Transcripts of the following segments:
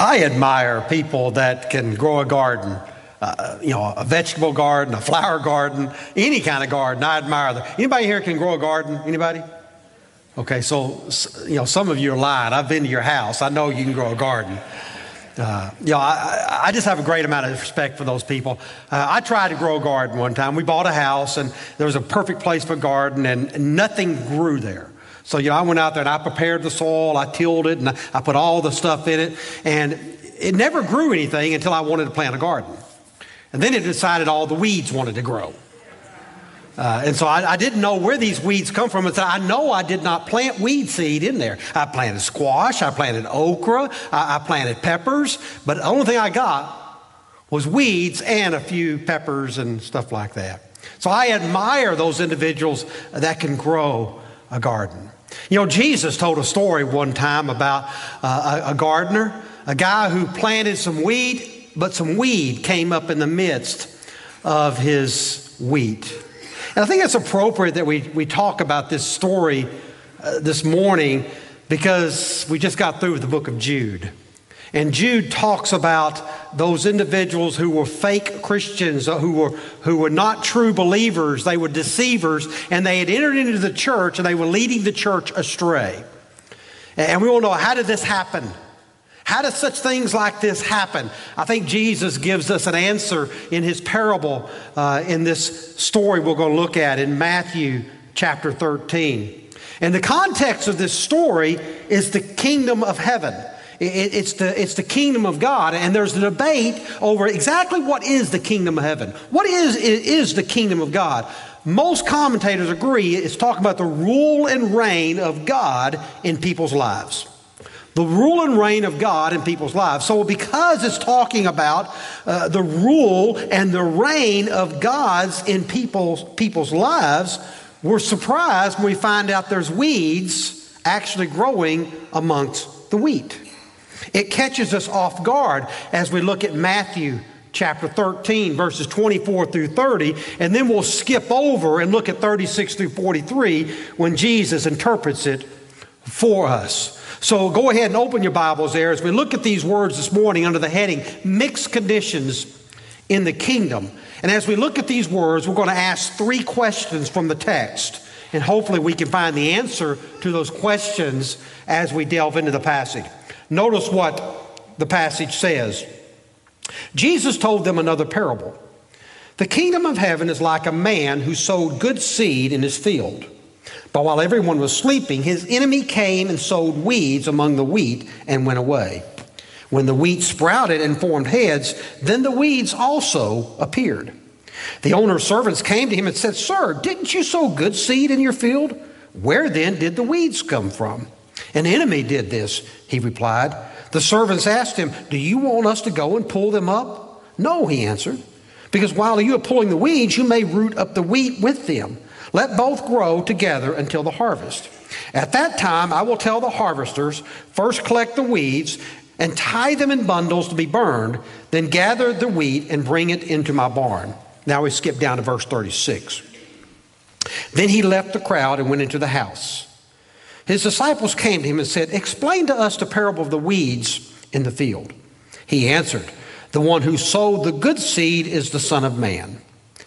I admire people that can grow a garden. Uh, you know, a vegetable garden, a flower garden, any kind of garden. I admire. Anybody here can grow a garden? Anybody? Okay, so you know, some of you are lying. I've been to your house. I know you can grow a garden. Uh, you know, I, I, just have a great amount of respect for those people. Uh, I tried to grow a garden one time. We bought a house, and there was a perfect place for a garden, and nothing grew there. So, you know, I went out there and I prepared the soil, I tilled it, and I put all the stuff in it, and it never grew anything until I wanted to plant a garden. And then it decided all the weeds wanted to grow. Uh, and so I, I, didn't know where these weeds come from. And so I know I did not plant weed seed in there. I planted squash, I planted okra, I, I planted peppers, but the only thing I got was weeds and a few peppers and stuff like that. So I admire those individuals that can grow a garden. You know, Jesus told a story one time about uh, a, a gardener, a guy who planted some wheat, but some weed came up in the midst of his wheat. And I think it's appropriate that we, we talk about this story uh, this morning because we just got through with the book of Jude. And Jude talks about those individuals who were fake Christians, uh, who were, who were not true believers, they were deceivers, and they had entered into the church and they were leading the church astray. And we all know how did this happen? How do such things like this happen? I think Jesus gives us an answer in his parable uh, in this story we're going to look at in Matthew chapter 13. And the context of this story is the kingdom of heaven. It's the, it's the kingdom of God, and there's a debate over exactly what is the kingdom of heaven. What is, is the kingdom of God? Most commentators agree it's talking about the rule and reign of God in people's lives the rule and reign of God in people's lives. So, because it's talking about uh, the rule and the reign of God's in people's, people's lives, we're surprised when we find out there's weeds actually growing amongst the wheat. It catches us off guard as we look at Matthew chapter 13, verses 24 through 30, and then we'll skip over and look at 36 through 43 when Jesus interprets it for us. So go ahead and open your Bibles there as we look at these words this morning under the heading Mixed Conditions in the Kingdom. And as we look at these words, we're going to ask three questions from the text. And hopefully we can find the answer to those questions as we delve into the passage. Notice what the passage says. Jesus told them another parable. The kingdom of heaven is like a man who sowed good seed in his field. But while everyone was sleeping, his enemy came and sowed weeds among the wheat and went away. When the wheat sprouted and formed heads, then the weeds also appeared. The owner's servants came to him and said, Sir, didn't you sow good seed in your field? Where then did the weeds come from? An enemy did this, he replied. The servants asked him, Do you want us to go and pull them up? No, he answered, because while you are pulling the weeds, you may root up the wheat with them. Let both grow together until the harvest. At that time, I will tell the harvesters first collect the weeds and tie them in bundles to be burned, then gather the wheat and bring it into my barn. Now we skip down to verse 36. Then he left the crowd and went into the house. His disciples came to him and said, Explain to us the parable of the weeds in the field. He answered, The one who sowed the good seed is the Son of Man.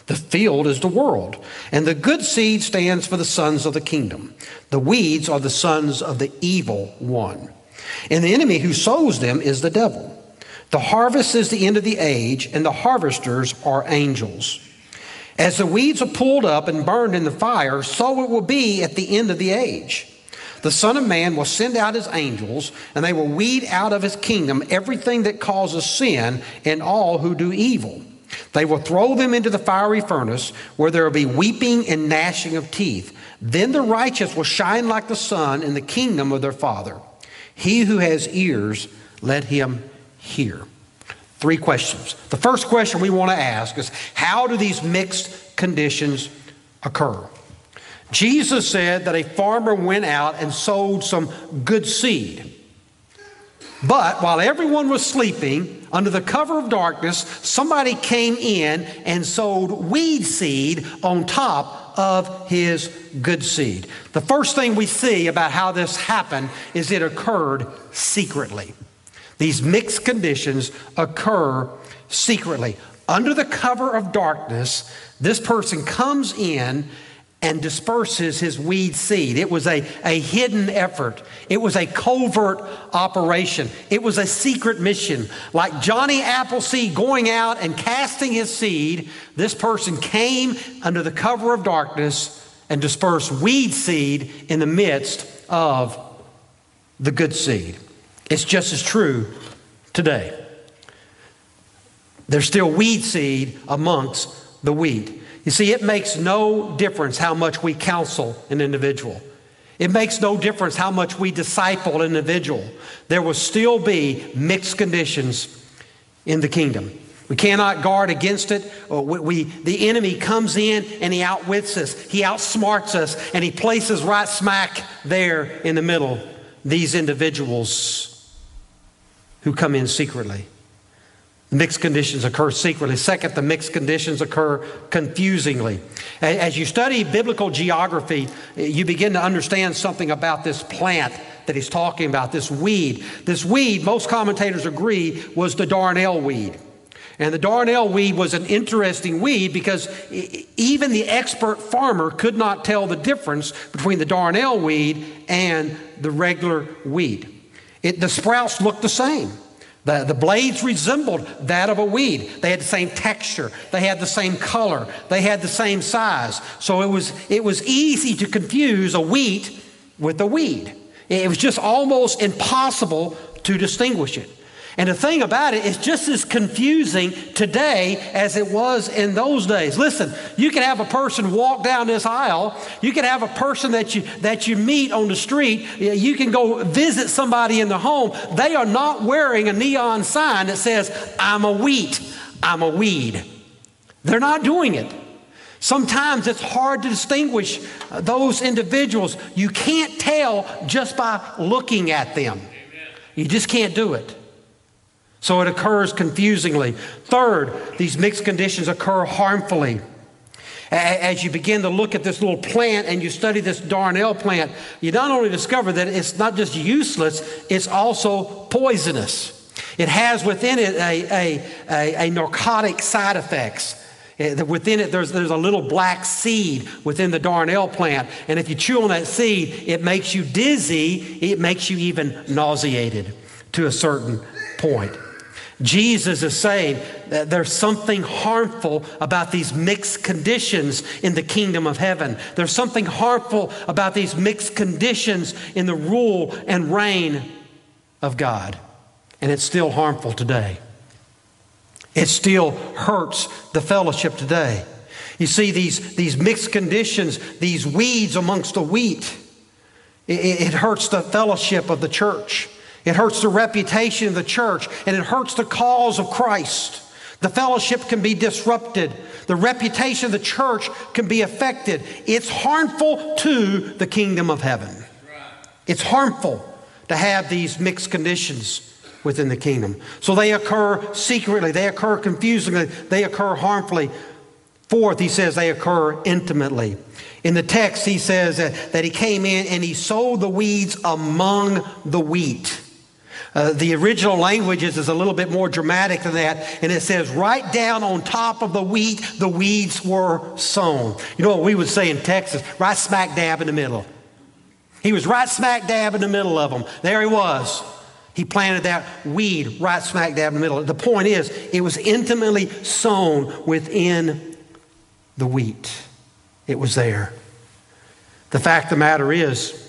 The field is the world, and the good seed stands for the sons of the kingdom. The weeds are the sons of the evil one. And the enemy who sows them is the devil. The harvest is the end of the age, and the harvesters are angels. As the weeds are pulled up and burned in the fire, so it will be at the end of the age. The Son of Man will send out his angels, and they will weed out of his kingdom everything that causes sin and all who do evil. They will throw them into the fiery furnace where there will be weeping and gnashing of teeth. Then the righteous will shine like the sun in the kingdom of their Father. He who has ears, let him hear. Three questions. The first question we want to ask is how do these mixed conditions occur? Jesus said that a farmer went out and sowed some good seed. But while everyone was sleeping, under the cover of darkness, somebody came in and sowed weed seed on top of his good seed. The first thing we see about how this happened is it occurred secretly. These mixed conditions occur secretly. Under the cover of darkness, this person comes in and disperses his weed seed. It was a, a hidden effort. It was a covert operation. It was a secret mission. Like Johnny Appleseed going out and casting his seed, this person came under the cover of darkness and dispersed weed seed in the midst of the good seed. It's just as true today. There's still weed seed amongst the wheat. You see, it makes no difference how much we counsel an individual. It makes no difference how much we disciple an individual. There will still be mixed conditions in the kingdom. We cannot guard against it. Uh, we, we, the enemy comes in and he outwits us. He outsmarts us and he places right smack there in the middle these individuals who come in secretly. Mixed conditions occur secretly. Second, the mixed conditions occur confusingly. As you study biblical geography, you begin to understand something about this plant that he's talking about, this weed. This weed, most commentators agree, was the darnel weed. And the darnel weed was an interesting weed because even the expert farmer could not tell the difference between the darnel weed and the regular weed. It, the sprouts looked the same. The, the blades resembled that of a weed. They had the same texture. They had the same color. They had the same size. So it was, it was easy to confuse a wheat with a weed. It was just almost impossible to distinguish it. And the thing about it is just as confusing today as it was in those days. Listen, you can have a person walk down this aisle. You can have a person that you, that you meet on the street. You can go visit somebody in the home. They are not wearing a neon sign that says, I'm a wheat, I'm a weed. They're not doing it. Sometimes it's hard to distinguish uh, those individuals. You can't tell just by looking at them. You just can't do it. So it occurs confusingly. Third, these mixed conditions occur harmfully. As you begin to look at this little plant and you study this darnel plant, you not only discover that it's not just useless, it's also poisonous. It has within it a, a, a, a narcotic side effects. Eh, within it, there's, there's a little black seed within the darnel plant. And if you chew on that seed, it makes you dizzy, it makes you even nauseated to a certain point. Jesus is saying that there's something harmful about these mixed conditions in the kingdom of heaven. There's something harmful about these mixed conditions in the rule and reign of God. And it's still harmful today. It still hurts the fellowship today. You see, these, these mixed conditions, these weeds amongst the wheat, it, it hurts the fellowship of the church. It hurts the reputation of the church and it hurts the cause of Christ. The fellowship can be disrupted. The reputation of the church can be affected. It's harmful to the kingdom of heaven. It's harmful to have these mixed conditions within the kingdom. So they occur secretly, they occur confusingly, they occur harmfully. Fourth, he says they occur intimately. In the text, he says that he came in and he sowed the weeds among the wheat. Uh, the original languages is a little bit more dramatic than that, and it says, right down on top of the wheat, the weeds were sown. You know what we would say in Texas? Right smack dab in the middle. He was right smack dab in the middle of them. There he was. He planted that weed right smack dab in the middle. The point is, it was intimately sown within the wheat. It was there. The fact of the matter is,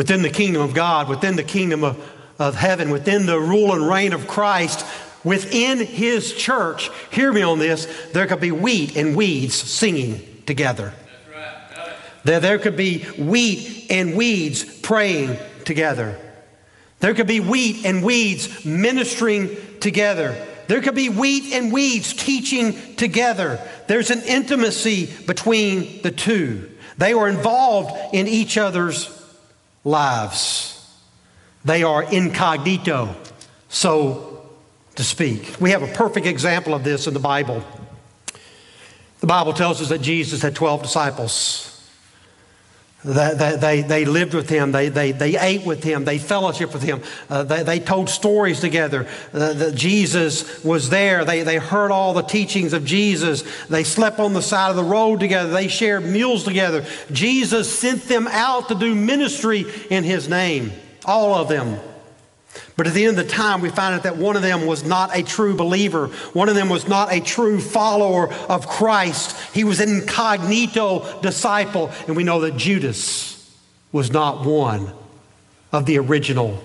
within the kingdom of God, within the kingdom of, of heaven, within the rule and reign of Christ, within his church, hear me on this, there could be wheat and weeds singing together. There, there could be wheat and weeds praying together. There could be wheat and weeds ministering together. There could be wheat and weeds teaching together. There's an intimacy between the two. They are involved in each other's lives. They are incognito, so to speak. We have a perfect example of this in the Bible. The Bible tells us that Jesus had 12 disciples. They, they, they lived with him. They, they, they ate with him. They fellowshiped with him. Uh, they, they told stories together. Uh, that Jesus was there. They, they heard all the teachings of Jesus. They slept on the side of the road together. They shared meals together. Jesus sent them out to do ministry in his name. All of them. But at the end of the time, we find out that one of them was not a true believer. One of them was not a true follower of Christ. He was an incognito disciple. And we know that Judas was not one of the original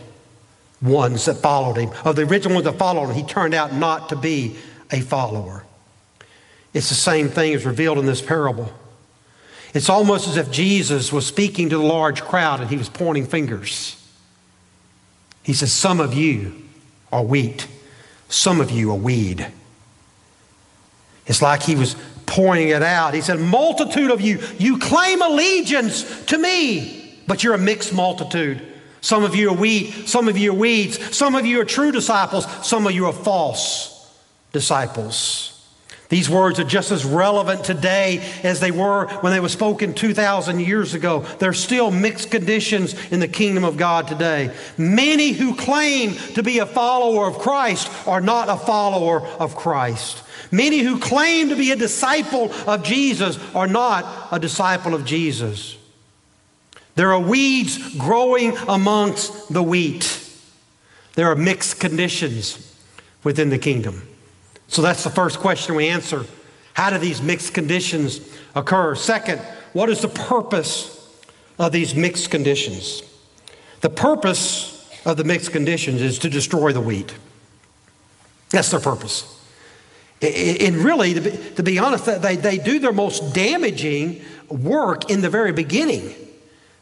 ones that followed him. Of the original ones that followed him, he turned out not to be a follower. It's the same thing as revealed in this parable. It's almost as if Jesus was speaking to the large crowd and he was pointing fingers. He says, Some of you are wheat, some of you are weed. It's like he was pouring it out. He said, Multitude of you, you claim allegiance to me, but you're a mixed multitude. Some of you are wheat, some of you are weeds, some of you are true disciples, some of you are false disciples. These words are just as relevant today as they were when they were spoken 2,000 years ago. There's still mixed conditions in the kingdom of God today. Many who claim to be a follower of Christ are not a follower of Christ. Many who claim to be a disciple of Jesus are not a disciple of Jesus. There are weeds growing amongst the wheat. There are mixed conditions within the kingdom. So that's the first question we answer. How do these mixed conditions occur? Second, what is the purpose of these mixed conditions? The purpose of the mixed conditions is to destroy the wheat. That's their purpose. And really, to be, honest, they, they do their most damaging work in the very beginning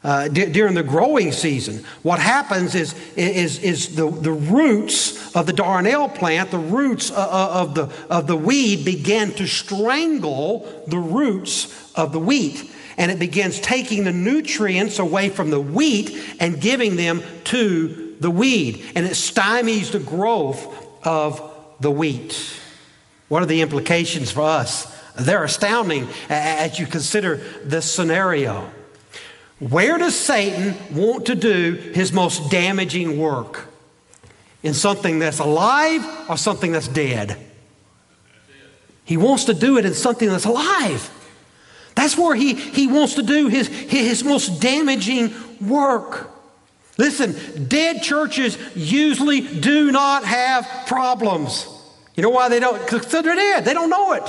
uh, d- during the growing season. What happens is, is, is the, the roots of the darnel plant, the roots uh, uh, of the, of the weed begin to strangle the roots of the wheat. And it begins taking the nutrients away from the wheat and giving them to the weed. And it stymies the growth of the wheat. What are the implications for us? They're astounding as you consider this scenario. Where does Satan want to do his most damaging work? In something that's alive or something that's dead? He wants to do it in something that's alive. That's where he, he wants to do his, his most damaging work. Listen, dead churches usually do not have problems. You know why they don't? Because they're dead. They don't know it.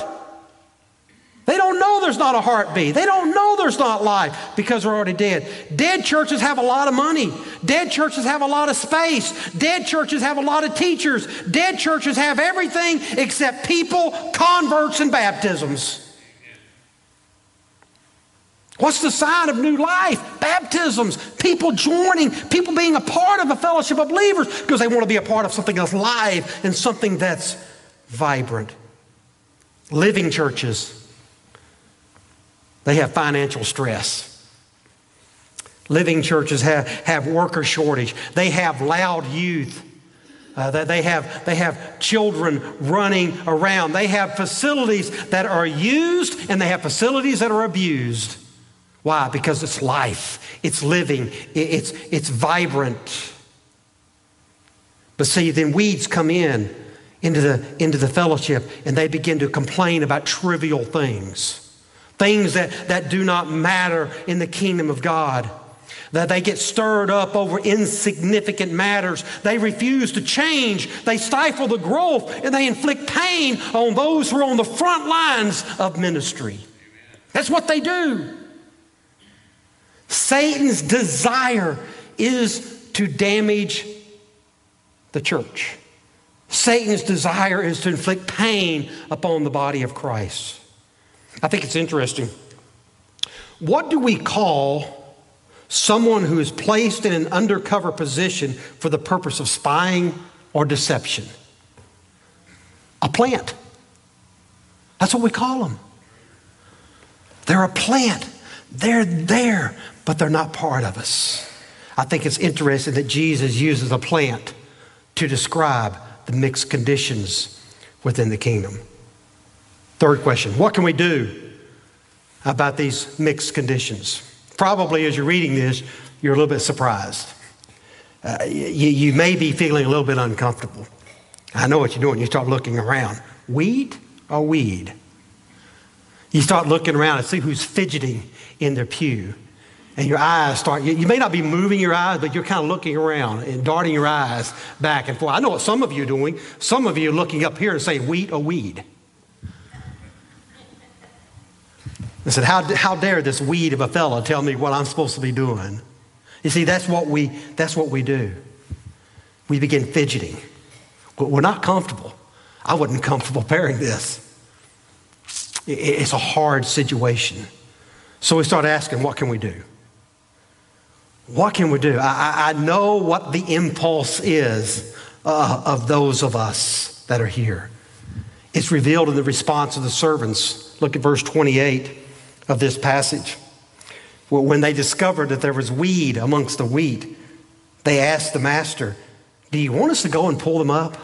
They don't know there's not a heartbeat. They don't know there's not life because they're already dead. Dead churches have a lot of money. Dead churches have a lot of space. Dead churches have a lot of teachers. Dead churches have everything except people, converts, and baptisms. What's the sign of new life? Baptisms, people joining, people being a part of a fellowship of believers because they want to be a part of something that's live and something that's vibrant. Living churches they have financial stress. Living churches have, have worker shortage. They have loud youth. Uh, they, have, they have children running around. They have facilities that are used and they have facilities that are abused. Why? Because it's life, it's living, it's, it's vibrant. But see, then weeds come in into the, into the fellowship and they begin to complain about trivial things things that, that do not matter in the kingdom of God. That they get stirred up over insignificant matters. They refuse to change. They stifle the growth and they inflict pain on those who are on the front lines of ministry. That's what they do. Satan's desire is to damage the church. Satan's desire is to inflict pain upon the body of Christ. I think it's interesting. What do we call someone who is placed in an undercover position for the purpose of spying or deception? A plant. That's what we call them. They're a plant. They're there, but they're not part of us. I think it's interesting that Jesus uses a plant to describe the mixed conditions within the kingdom. Third question What can we do about these mixed conditions? Probably as you're reading this, you're a little bit surprised. Uh, you, you may be feeling a little bit uncomfortable. I know what you're doing. You start looking around. Wheat or weed? You start looking around and see who's fidgeting in their pew. And your eyes start, you, you may not be moving your eyes, but you're kind of looking around and darting your eyes back and forth. I know what some of you are doing. Some of you are looking up here and saying, wheat or weed. I said, how, how dare this weed of a fellow tell me what I'm supposed to be doing? You see, that's what we, that's what we do. We begin fidgeting. We're not comfortable. I wasn't comfortable bearing this. It's a hard situation. So we start asking, what can we do? What can we do? I, I know what the impulse is uh, of those of us that are here. It's revealed in the response of the servants. Look at verse 28 of this passage. When they discovered that there was weed amongst the wheat, they asked the master, Do you want us to go and pull them up?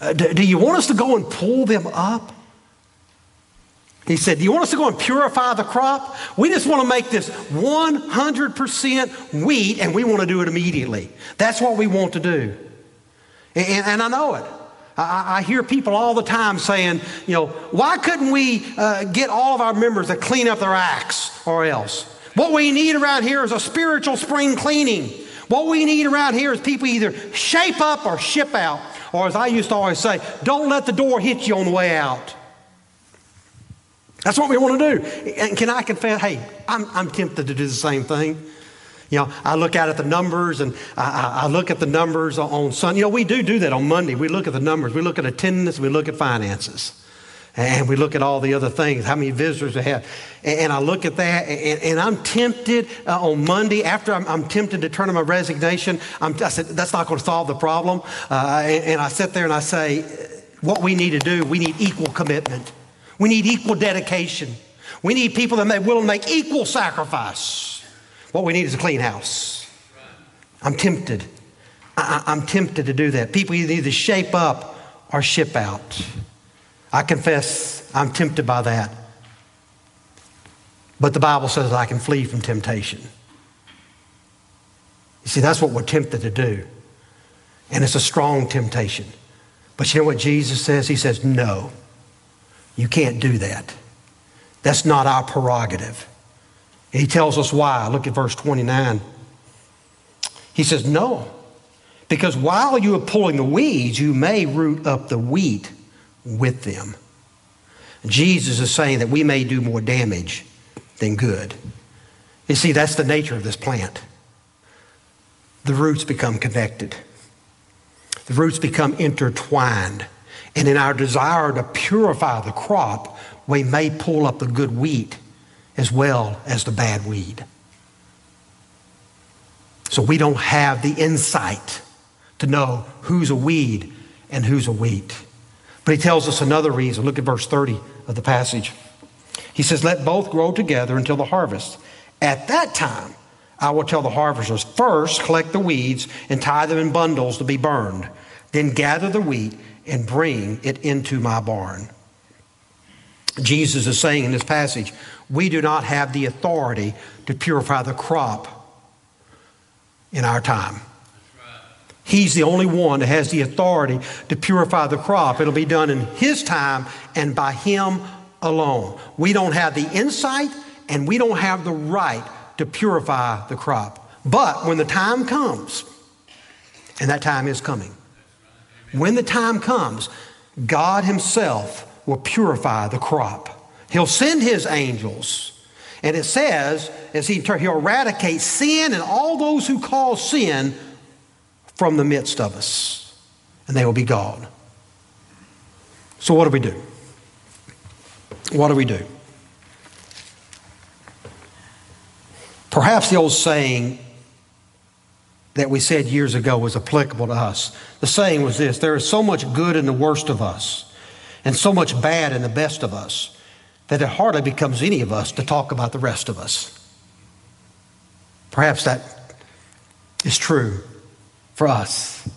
Uh, do, you want us to go and pull them up? He said, Do you want us to go and purify the crop? We just want to make this 100% wheat and we want to do it immediately. That's what we want to do. And, and I know it. I, I, hear people all the time saying, you know, why couldn't we uh, get all of our members to clean up their acts or else? What we need around here is a spiritual spring cleaning. What we need around here is people either shape up or ship out. Or as I used to always say, don't let the door hit you on the way out. That's what we want to do. And can I confess, hey, I'm, I'm tempted to do the same thing. You know, I look out at the numbers and I, I, look at the numbers on Sunday. You know, we do do that on Monday. We look at the numbers. We look at attendance. We look at finances. And we look at all the other things, how many visitors we have. And, I look at that, and, and I'm tempted uh, on Monday, after I'm, I'm, tempted to turn in my resignation, I'm, i said, that's not going to solve the problem. Uh, and, and I sit there and I say, what we need to do, we need equal commitment. We need equal dedication. We need people that may willing to make equal sacrifice. What we need is a clean house. I'm tempted. I, am tempted to do that. People either shape up or ship out. I confess I'm tempted by that. But the Bible says I can flee from temptation. You see, that's what we're tempted to do. And it's a strong temptation. But you know what Jesus says? He says, no. You can't do that. That's not our prerogative. He tells us why. Look at verse 29. He says, No, because while you are pulling the weeds, you may root up the wheat with them. Jesus is saying that we may do more damage than good. You see, that's the nature of this plant. The roots become connected, the roots become intertwined. And in our desire to purify the crop, we may pull up the good wheat as well as the bad weed. So we don't have the insight to know who's a weed and who's a wheat. But he tells us another reason. Look at verse 30 of the passage. He says, Let both grow together until the harvest. At that time, I will tell the harvesters first collect the weeds and tie them in bundles to be burned, then gather the wheat and bring it into my barn. Jesus is saying in this passage, we do not have the authority to purify the crop in our time. He's the only one that has the authority to purify the crop. It'll be done in His time and by Him alone. We don't have the insight and we don't have the right to purify the crop. But when the time comes, and that time is coming, when the time comes, God Himself will purify the crop. He'll send His angels. And it says, as he, He'll eradicate sin and all those who cause sin from the midst of us, and they will be gone. So, what do we do? What do we do? Perhaps the old saying that we said years ago was applicable to us. The saying was this there is so much good in the worst of us, and so much bad in the best of us, that it hardly becomes any of us to talk about the rest of us. Perhaps that is true for us.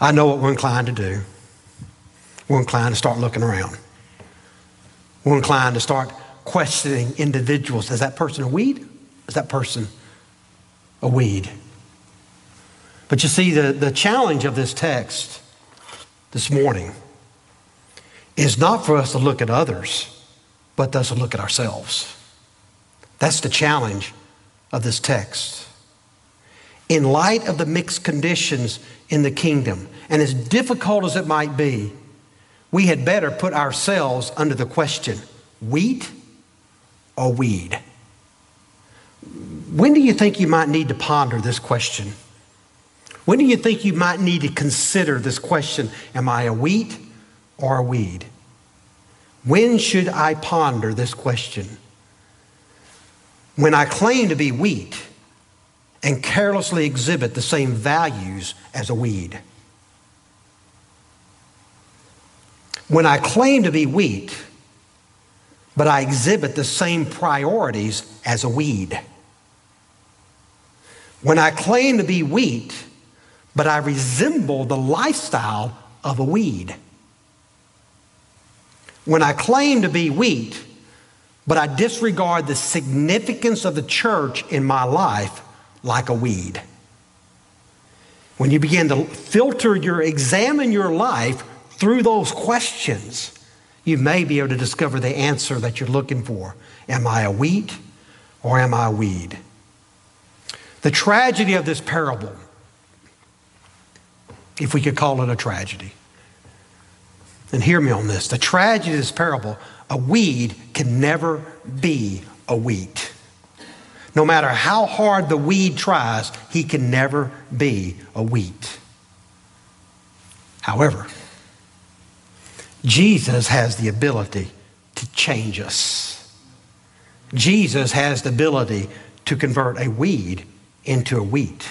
I know what we're inclined to do. We're inclined to start looking around. We're inclined to start questioning individuals. Is that person a weed? Is that person a weed? But you see, the, the challenge of this text this morning is not for us to look at others, but us to look at ourselves. That's the challenge of this text. In light of the mixed conditions in the kingdom, and as difficult as it might be, we had better put ourselves under the question wheat or weed? When do you think you might need to ponder this question? When do you think you might need to consider this question Am I a wheat or a weed? When should I ponder this question? When I claim to be wheat and carelessly exhibit the same values as a weed. When I claim to be wheat, but I exhibit the same priorities as a weed. When I claim to be wheat, but I resemble the lifestyle of a weed. When I claim to be wheat, but I disregard the significance of the church in my life like a weed. When you begin to filter your, examine your life through those questions, you may be able to discover the answer that you're looking for. Am I a wheat or am I a weed? The tragedy of this parable, if we could call it a tragedy, and hear me on this the tragedy of this parable, a weed can never be a wheat. No matter how hard the weed tries, he can never be a wheat. However, Jesus has the ability to change us. Jesus has the ability to convert a weed into a wheat.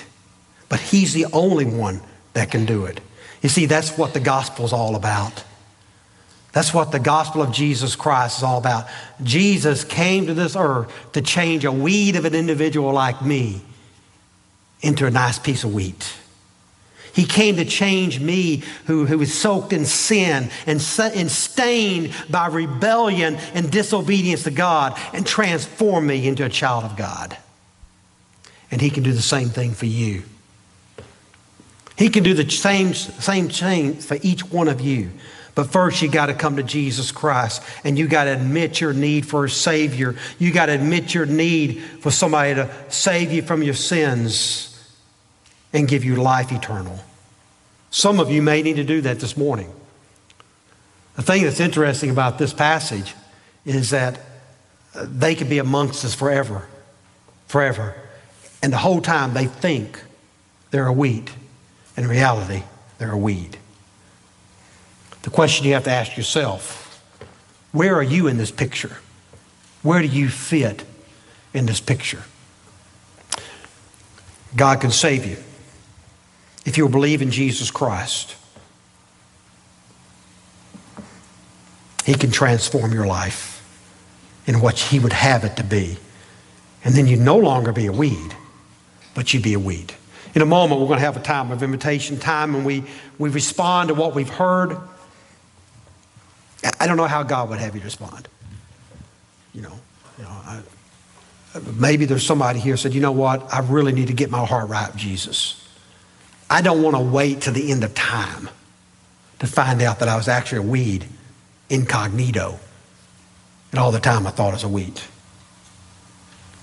But he's the only one that can do it. You see, that's what the gospel is all about. That's what the gospel of Jesus Christ is all about. Jesus came to this earth to change a weed of an individual like me into a nice piece of wheat. He came to change me who, who was soaked in sin and, and stained by rebellion and disobedience to God and transform me into a child of God. And He can do the same thing for you. He can do the same, same change for each one of you. But first, you got to come to Jesus Christ and you got to admit your need for a Savior. You got to admit your need for somebody to save you from your sins and give you life eternal. Some of you may need to do that this morning. The thing that's interesting about this passage is that uh, they could be amongst us forever, forever. And the whole time they think they're a wheat. In reality, they're a weed. The question you have to ask yourself where are you in this picture? Where do you fit in this picture? God can save you if you'll believe in Jesus Christ. He can transform your life in what He would have it to be. And then you'd no longer be a weed, but you'd be a weed. In a moment, we're going to have a time of invitation time and we, we respond to what we've heard. I don't know how God would have you respond. You know, you know I, maybe there's somebody here said, you know what, I really need to get my heart right Jesus. I don't want to wait to the end of time to find out that I was actually a weed incognito. And all the time I thought I was a weed.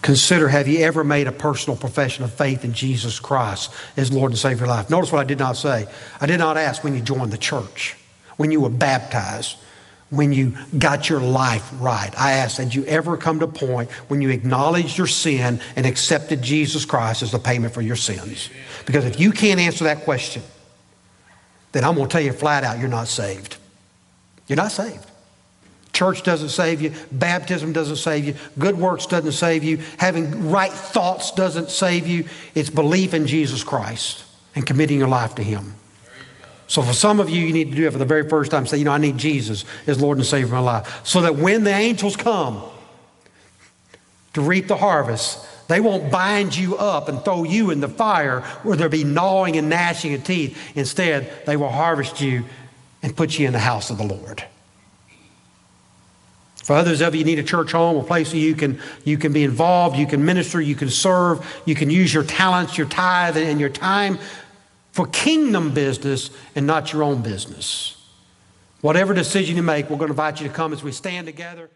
Consider have you ever made a personal profession of faith in Jesus Christ as Lord and Savior of your life? Notice what I did not say. I did not ask when you joined the church, when you were baptized, when you got your life right. I ask had you ever come to a point when you acknowledged your sin and accepted Jesus Christ as the payment for your sins? Because if you can't answer that question, then I'm going to tell you flat out, you're not saved. You're not saved. Church doesn't save you. Baptism doesn't save you. Good works doesn't save you. Having right thoughts doesn't save you. It's belief in Jesus Christ and committing your life to Him. So for some of you, you need to do it for the very first time. Say, you know, I need Jesus as Lord and Savior of my life. So that when the angels come to reap the harvest, they won't bind you up and throw you in the fire where there'll be gnawing and gnashing of teeth. Instead, they will harvest you and put you in the house of the Lord. For others of you, you need a church home, a place where you can, you can be involved, you can minister, you can serve, you can use your talents, your tithe, and your time for kingdom business and not your own business. Whatever decision you make, we're going to invite you to come as we stand together.